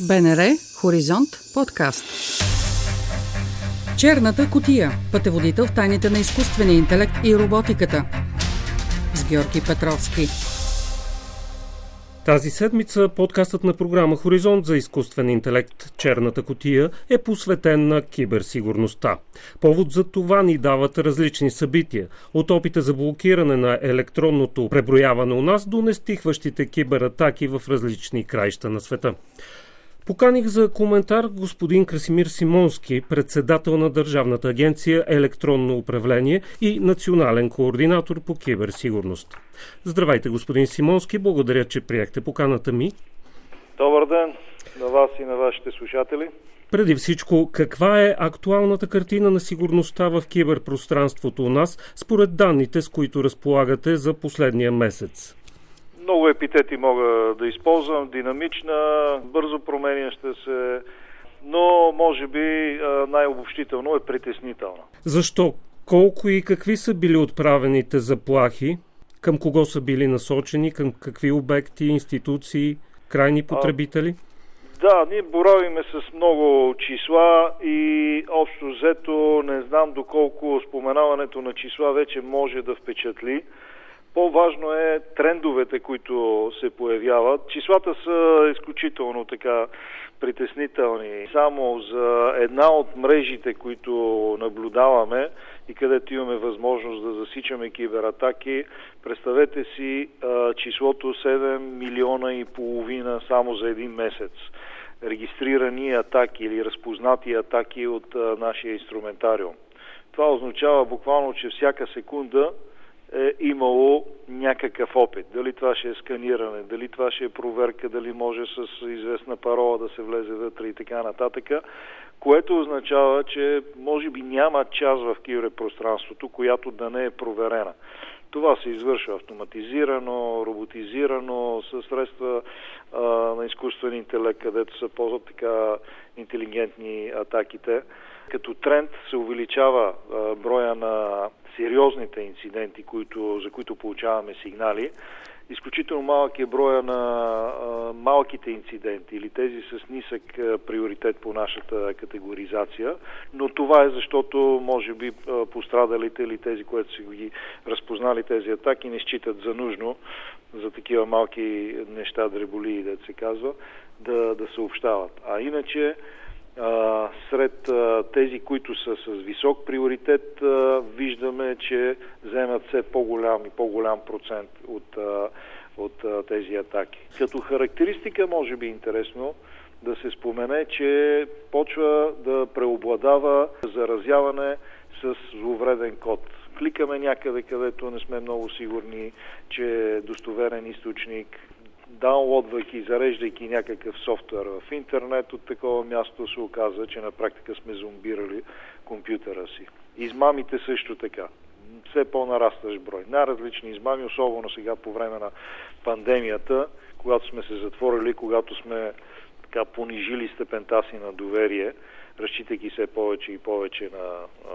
БНР Хоризонт подкаст. Черната котия. Пътеводител в тайните на изкуствения интелект и роботиката. С Георги Петровски. Тази седмица подкастът на програма Хоризонт за изкуствен интелект Черната котия е посветен на киберсигурността. Повод за това ни дават различни събития. От опита за блокиране на електронното преброяване у нас до нестихващите кибератаки в различни краища на света. Поканих за коментар господин Красимир Симонски, председател на Държавната агенция електронно управление и национален координатор по киберсигурност. Здравейте, господин Симонски, благодаря, че приехте поканата ми. Добър ден на вас и на вашите слушатели. Преди всичко, каква е актуалната картина на сигурността в киберпространството у нас, според данните, с които разполагате за последния месец? Много епитети мога да използвам. Динамична, бързо променяща се, но може би най-обобщително е притеснителна. Защо? Колко и какви са били отправените заплахи? Към кого са били насочени? Към какви обекти, институции, крайни потребители? А, да, ние боравиме с много числа и общо взето не знам доколко споменаването на числа вече може да впечатли. По-важно е трендовете, които се появяват. Числата са изключително така притеснителни. Само за една от мрежите, които наблюдаваме и където имаме възможност да засичаме кибератаки, представете си а, числото 7 милиона и половина само за един месец регистрирани атаки или разпознати атаки от а, нашия инструментариум. Това означава буквално, че всяка секунда е имало някакъв опит. Дали това ще е сканиране, дали това ще е проверка, дали може с известна парола да се влезе вътре и така нататък, което означава, че може би няма част в киберпространството, която да не е проверена. Това се извършва автоматизирано, роботизирано, със средства а, на изкуствен интелект, където се ползват така интелигентни атаките. Като тренд се увеличава броя на сериозните инциденти, които, за които получаваме сигнали. Изключително малък е броя на а, малките инциденти или тези с нисък а, приоритет по нашата категоризация, но това е защото може би а, пострадалите или тези, които са ги разпознали тези атаки, не считат за нужно за такива малки неща, дреболи, да се казва, да, да съобщават. А иначе сред тези, които са с висок приоритет, виждаме, че вземат все по-голям и по-голям процент от, от тези атаки. Като характеристика, може би интересно да се спомене, че почва да преобладава заразяване с зловреден код. Кликаме някъде, където не сме много сигурни, че е достоверен източник, даунлодвайки, зареждайки някакъв софтуер в интернет от такова място, се оказа, че на практика сме зомбирали компютъра си. Измамите също така. Все по-нарастващ брой. Най-различни измами, особено сега по време на пандемията, когато сме се затворили, когато сме така понижили степента си на доверие, разчитайки се повече и повече на а,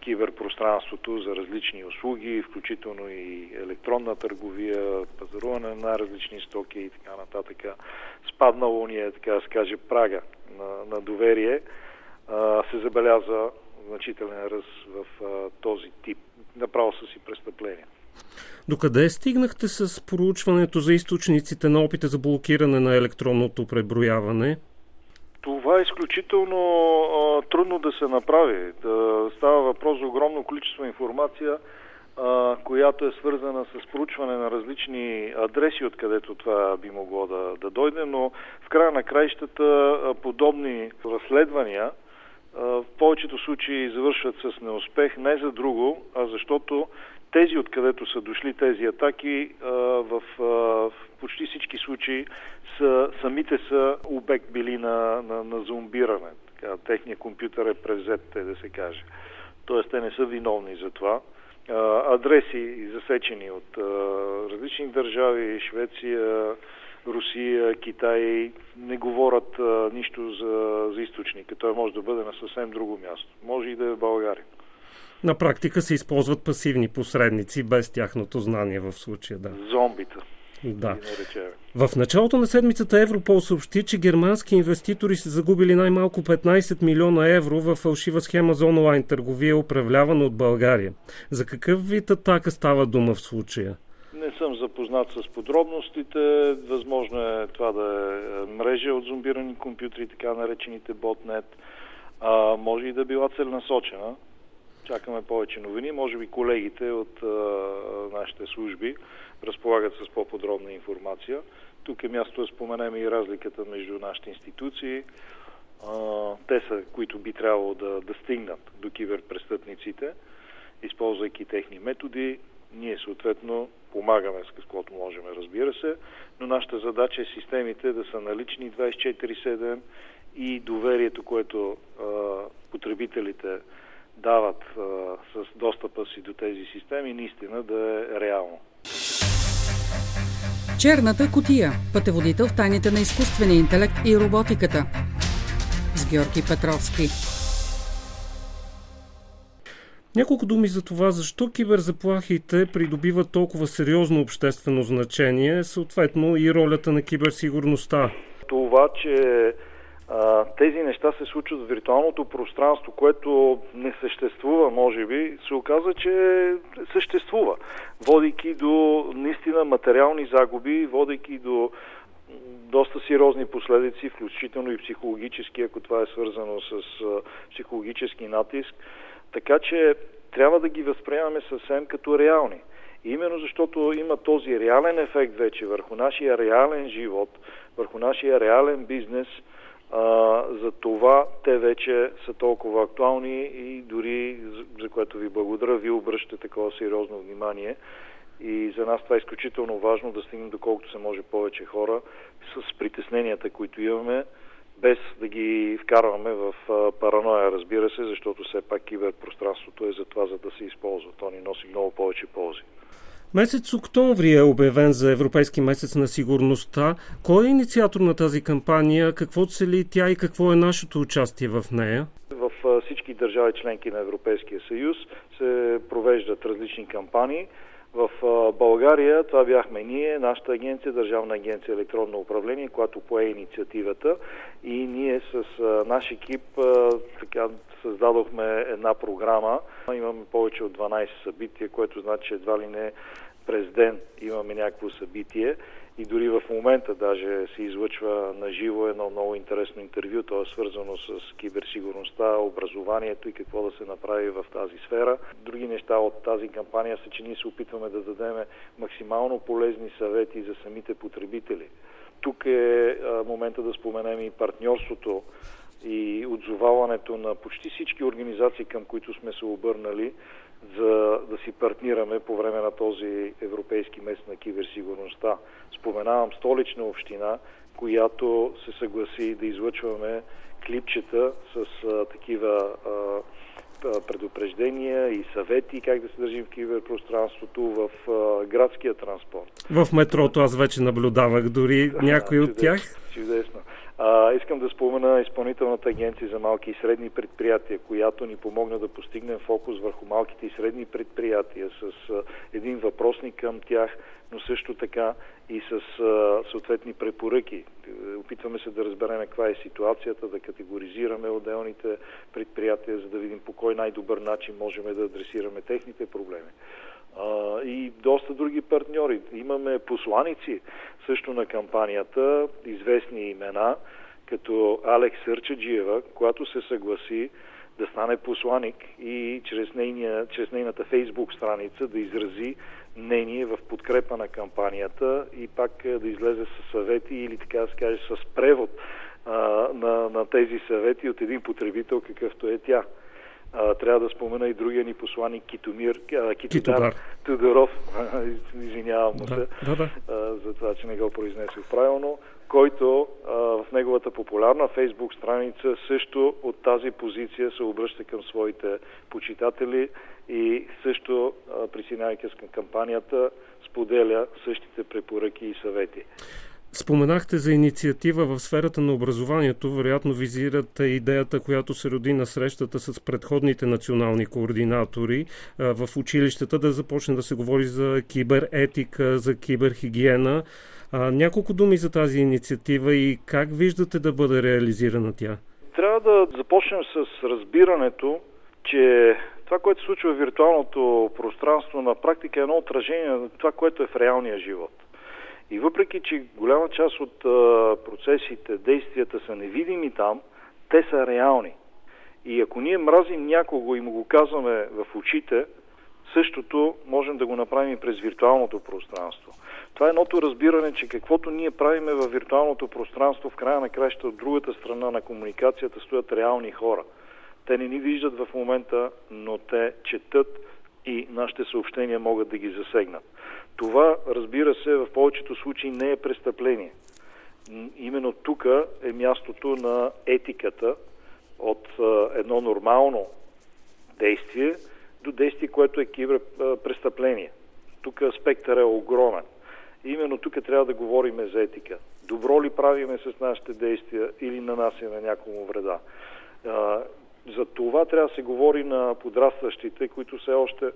киберпространството за различни услуги, включително и електронна търговия, пазаруване на различни стоки и така нататък. Спаднало ни е, така да се каже, прага на, на доверие, а, се забеляза значителен ръст в а, този тип. Направо са си престъпления. Докъде стигнахте с проучването за източниците на опита за блокиране на електронното преброяване? Това е изключително а, трудно да се направи. Да става въпрос за огромно количество информация, а, която е свързана с проучване на различни адреси, откъдето това би могло да, да дойде, но в края на краищата а, подобни разследвания в повечето случаи завършват с неуспех, не за друго, а защото тези, откъдето са дошли тези атаки, в, почти всички случаи са, самите са обект били на, на, на зомбиране. Така, техният компютър е превзет, те да се каже. Тоест, те не са виновни за това. Адреси засечени от различни държави, Швеция, Русия, Китай, не говорят нищо за, за източника. Той може да бъде на съвсем друго място. Може и да е в България. На практика се използват пасивни посредници без тяхното знание в случая, да. Зомбита. Да. В началото на седмицата Европол съобщи, че германски инвеститори са загубили най-малко 15 милиона евро в фалшива схема за онлайн търговия, управлявана от България. За какъв вид атака става дума в случая? Не съм запознат с подробностите. Възможно е това да е мрежа от зомбирани компютри, така наречените ботнет. А, може и да била целенасочена. Чакаме повече новини. Може би колегите от а, нашите служби разполагат с по-подробна информация. Тук е място да споменем и разликата между нашите институции. А, те са, които би трябвало да, да стигнат до киберпрестъпниците, използвайки техни методи. Ние съответно помагаме с каквото можем, разбира се, но нашата задача е системите да са налични 24-7 и доверието, което а, потребителите дават а, с достъпа си до тези системи, наистина да е реално. Черната котия. Пътеводител в тайните на изкуствения интелект и роботиката. С Георги Петровски. Няколко думи за това, защо киберзаплахите придобиват толкова сериозно обществено значение, съответно и ролята на киберсигурността. Това, че тези неща се случват в виртуалното пространство, което не съществува, може би, се оказа, че съществува, водейки до наистина материални загуби, водейки до доста сериозни последици, включително и психологически, ако това е свързано с а, психологически натиск. Така че трябва да ги възприемаме съвсем като реални. Именно защото има този реален ефект вече върху нашия реален живот, върху нашия реален бизнес, а, за това те вече са толкова актуални и дори, за което ви благодаря, ви обръщате такова сериозно внимание. И за нас това е изключително важно да стигнем доколкото се може повече хора с притесненията, които имаме, без да ги вкарваме в параноя, разбира се, защото все пак киберпространството е за това, за да се използва. То ни носи много повече ползи. Месец октомври е обявен за Европейски месец на сигурността. Кой е инициатор на тази кампания? Какво цели тя и какво е нашето участие в нея? В всички държави членки на Европейския съюз се провеждат различни кампании. В България това бяхме ние, нашата агенция, Държавна агенция електронно управление, която пое инициативата и ние с наш екип така, създадохме една програма. Имаме повече от 12 събития, което значи, едва ли не през ден имаме някакво събитие и дори в момента даже се излъчва на живо едно много интересно интервю, то е свързано с киберсигурността, образованието и какво да се направи в тази сфера. Други неща от тази кампания са, че ние се опитваме да дадем максимално полезни съвети за самите потребители. Тук е момента да споменем и партньорството и отзоваването на почти всички организации, към които сме се обърнали, за да си партнираме по време на този европейски месец на киберсигурността. Споменавам столична община, която се съгласи да излъчваме клипчета с а, такива а, предупреждения и съвети как да се държим в киберпространството в а, градския транспорт. В метрото аз вече наблюдавах дори някои от тях. А, искам да спомена Изпълнителната агенция за малки и средни предприятия, която ни помогна да постигнем фокус върху малките и средни предприятия с а, един въпросник към тях, но също така и с а, съответни препоръки. Опитваме се да разберем каква е ситуацията, да категоризираме отделните предприятия, за да видим по кой най-добър начин можем да адресираме техните проблеми а, и доста други партньори. Имаме посланици също на кампанията, известни имена, като Алекс Сърчаджиева, която се съгласи да стане посланик и чрез, нейния, чрез нейната фейсбук страница да изрази мнение в подкрепа на кампанията и пак да излезе с съвети или така да се каже с превод а, на, на тези съвети от един потребител, какъвто е тя. А, трябва да спомена и другия ни посланник Китомир, а, Китодар Тодоров, извинявам да, се, да, да. А, за това, че не го произнесох правилно, който а, в неговата популярна фейсбук страница също от тази позиция се обръща към своите почитатели и също, присъединявайки към кампанията, споделя същите препоръки и съвети. Споменахте за инициатива в сферата на образованието. Вероятно визирате идеята, която се роди на срещата с предходните национални координатори в училищата да започне да се говори за киберетика, за киберхигиена. Няколко думи за тази инициатива и как виждате да бъде реализирана тя? Трябва да започнем с разбирането, че това, което се случва в виртуалното пространство, на практика е едно отражение на това, което е в реалния живот. И въпреки, че голяма част от процесите, действията са невидими там, те са реални. И ако ние мразим някого и му го казваме в очите, същото можем да го направим и през виртуалното пространство. Това е едното разбиране, че каквото ние правиме в виртуалното пространство, в края на краща от другата страна на комуникацията стоят реални хора. Те не ни виждат в момента, но те четат и нашите съобщения могат да ги засегнат. Това, разбира се, в повечето случаи не е престъпление. Именно тук е мястото на етиката от едно нормално действие до действие, което е киберпрестъпление. Тук спектър е огромен. Именно тук трябва да говорим за етика. Добро ли правиме с нашите действия или нанасяме някому вреда? За това трябва да се говори на подрастващите, които все още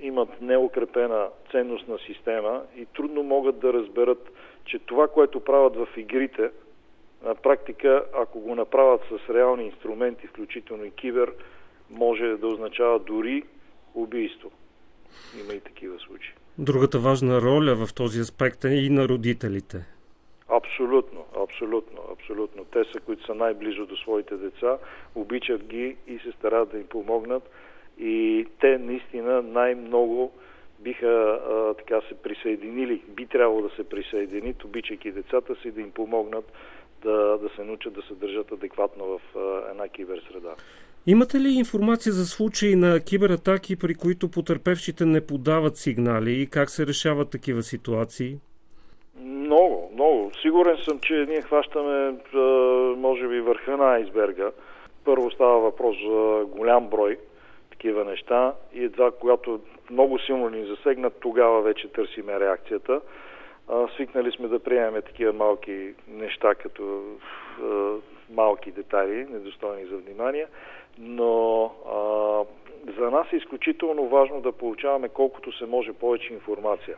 имат неукрепена ценностна система и трудно могат да разберат, че това, което правят в игрите, на практика, ако го направят с реални инструменти, включително и кибер, може да означава дори убийство. Има и такива случаи. Другата важна роля в този аспект е и на родителите. Абсолютно, абсолютно, абсолютно. Те са, които са най-близо до своите деца, обичат ги и се старат да им помогнат. И те наистина най-много биха а, така се присъединили, би трябвало да се присъединят, обичайки децата си, да им помогнат да, да се научат да се държат адекватно в а, една киберсреда. Имате ли информация за случаи на кибератаки, при които потерпевшите не подават сигнали и как се решават такива ситуации? Много, много. Сигурен съм, че ние хващаме, може би, върха на айсберга. Първо става въпрос за голям брой такива неща и едва когато много силно ни засегнат, тогава вече търсиме реакцията. свикнали сме да приемем такива малки неща, като малки детайли, недостойни за внимание, но а, за нас е изключително важно да получаваме колкото се може повече информация.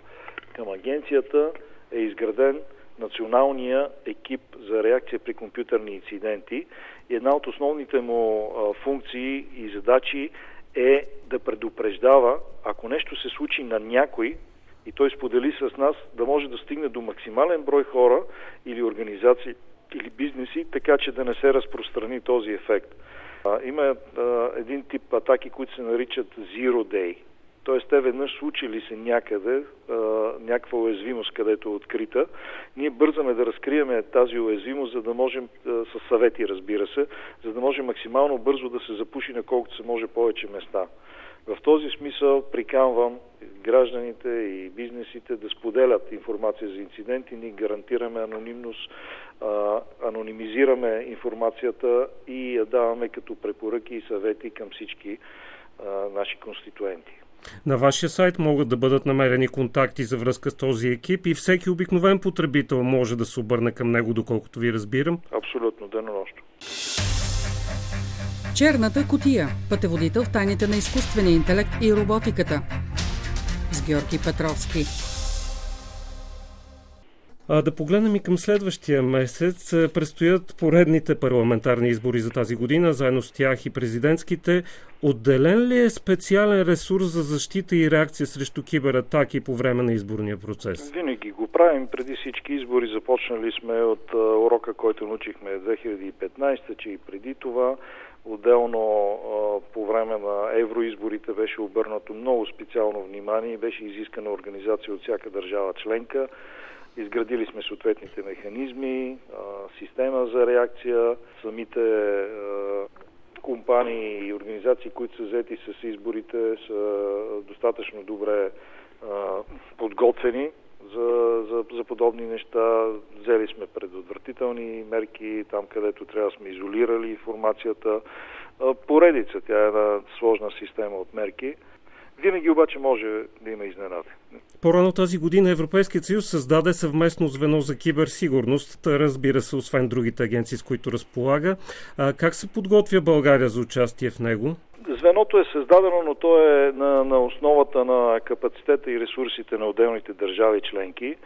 Към агенцията е изграден националния екип за реакция при компютърни инциденти една от основните му а, функции и задачи е да предупреждава, ако нещо се случи на някой и той сподели с нас, да може да стигне до максимален брой хора или организации или бизнеси, така че да не се разпространи този ефект. А, има а, един тип атаки, които се наричат Zero Day. Тоест, те веднъж случили се някъде, а, някаква уязвимост, където е открита. Ние бързаме да разкриеме тази уязвимост, за да можем, а, с съвети разбира се, за да може максимално бързо да се запуши на колкото се може повече места. В този смисъл приканвам гражданите и бизнесите да споделят информация за инциденти. Ние гарантираме анонимност, анонимизираме информацията и я даваме като препоръки и съвети към всички наши конституенти. На вашия сайт могат да бъдат намерени контакти за връзка с този екип и всеки обикновен потребител може да се обърне към него, доколкото ви разбирам. Абсолютно, денонощно. Черната котия. Пътеводител в тайните на изкуствения интелект и роботиката. С Георги Петровски. А, да погледнем и към следващия месец. Предстоят поредните парламентарни избори за тази година, заедно с тях и президентските. Отделен ли е специален ресурс за защита и реакция срещу кибератаки по време на изборния процес? Винаги го правим преди всички избори. Започнали сме от урока, който научихме 2015, че и преди това Отделно по време на евроизборите беше обърнато много специално внимание и беше изискана организация от всяка държава членка. Изградили сме съответните механизми, система за реакция, самите компании и организации, които са взети с изборите, са достатъчно добре подготвени за, за, за подобни неща. Взели сме предотвратителни мерки, там където трябва сме изолирали информацията. Поредица, тя е една сложна система от мерки. Винаги обаче може да има изненади. По-рано тази година Европейският съюз създаде съвместно звено за киберсигурност, разбира се, освен другите агенции, с които разполага. А как се подготвя България за участие в него? Звеното е създадено, но то е на, на основата на капацитета и ресурсите на отделните държави членки.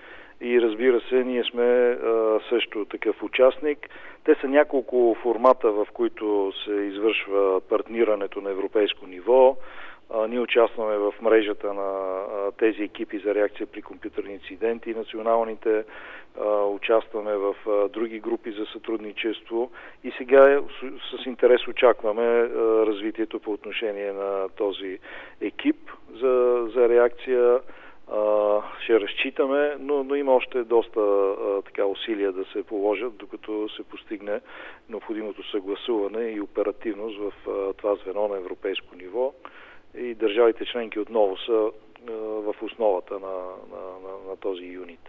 И разбира се, ние сме а, също такъв участник. Те са няколко формата, в които се извършва партнирането на европейско ниво. Ние участваме в мрежата на тези екипи за реакция при компютърни инциденти, националните, участваме в други групи за сътрудничество и сега с, с интерес очакваме развитието по отношение на този екип за, за реакция. Ще разчитаме, но, но има още доста така усилия да се положат, докато се постигне необходимото съгласуване и оперативност в това звено на европейско ниво и държавите членки отново са в основата на, на, на, на този юнит.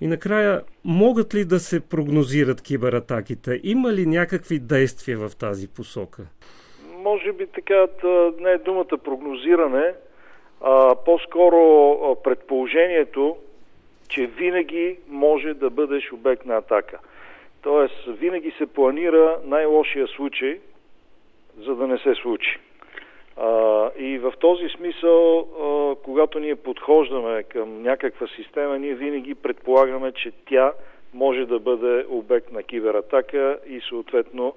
И накрая, могат ли да се прогнозират кибератаките? Има ли някакви действия в тази посока? Може би така, не е думата прогнозиране, а по-скоро предположението, че винаги може да бъдеш обект на атака. Тоест, винаги се планира най-лошия случай, за да не се случи. А, и в този смисъл, а, когато ние подхождаме към някаква система, ние винаги предполагаме, че тя може да бъде обект на кибератака и съответно,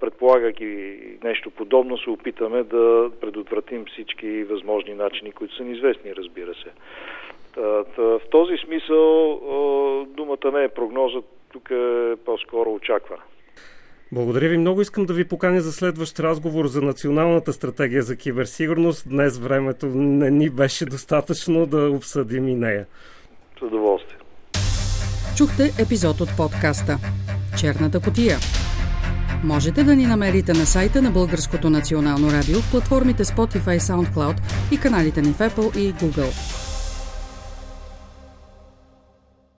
предполагайки нещо подобно, се опитаме да предотвратим всички възможни начини, които са неизвестни, разбира се. В този смисъл думата не е прогноза, тук е по-скоро очакване. Благодаря ви много. Искам да ви поканя за следващ разговор за националната стратегия за киберсигурност. Днес времето не ни беше достатъчно да обсъдим и нея. С удоволствие. Чухте епизод от подкаста Черната котия. Можете да ни намерите на сайта на Българското национално радио в платформите Spotify, SoundCloud и каналите ни в Apple и Google.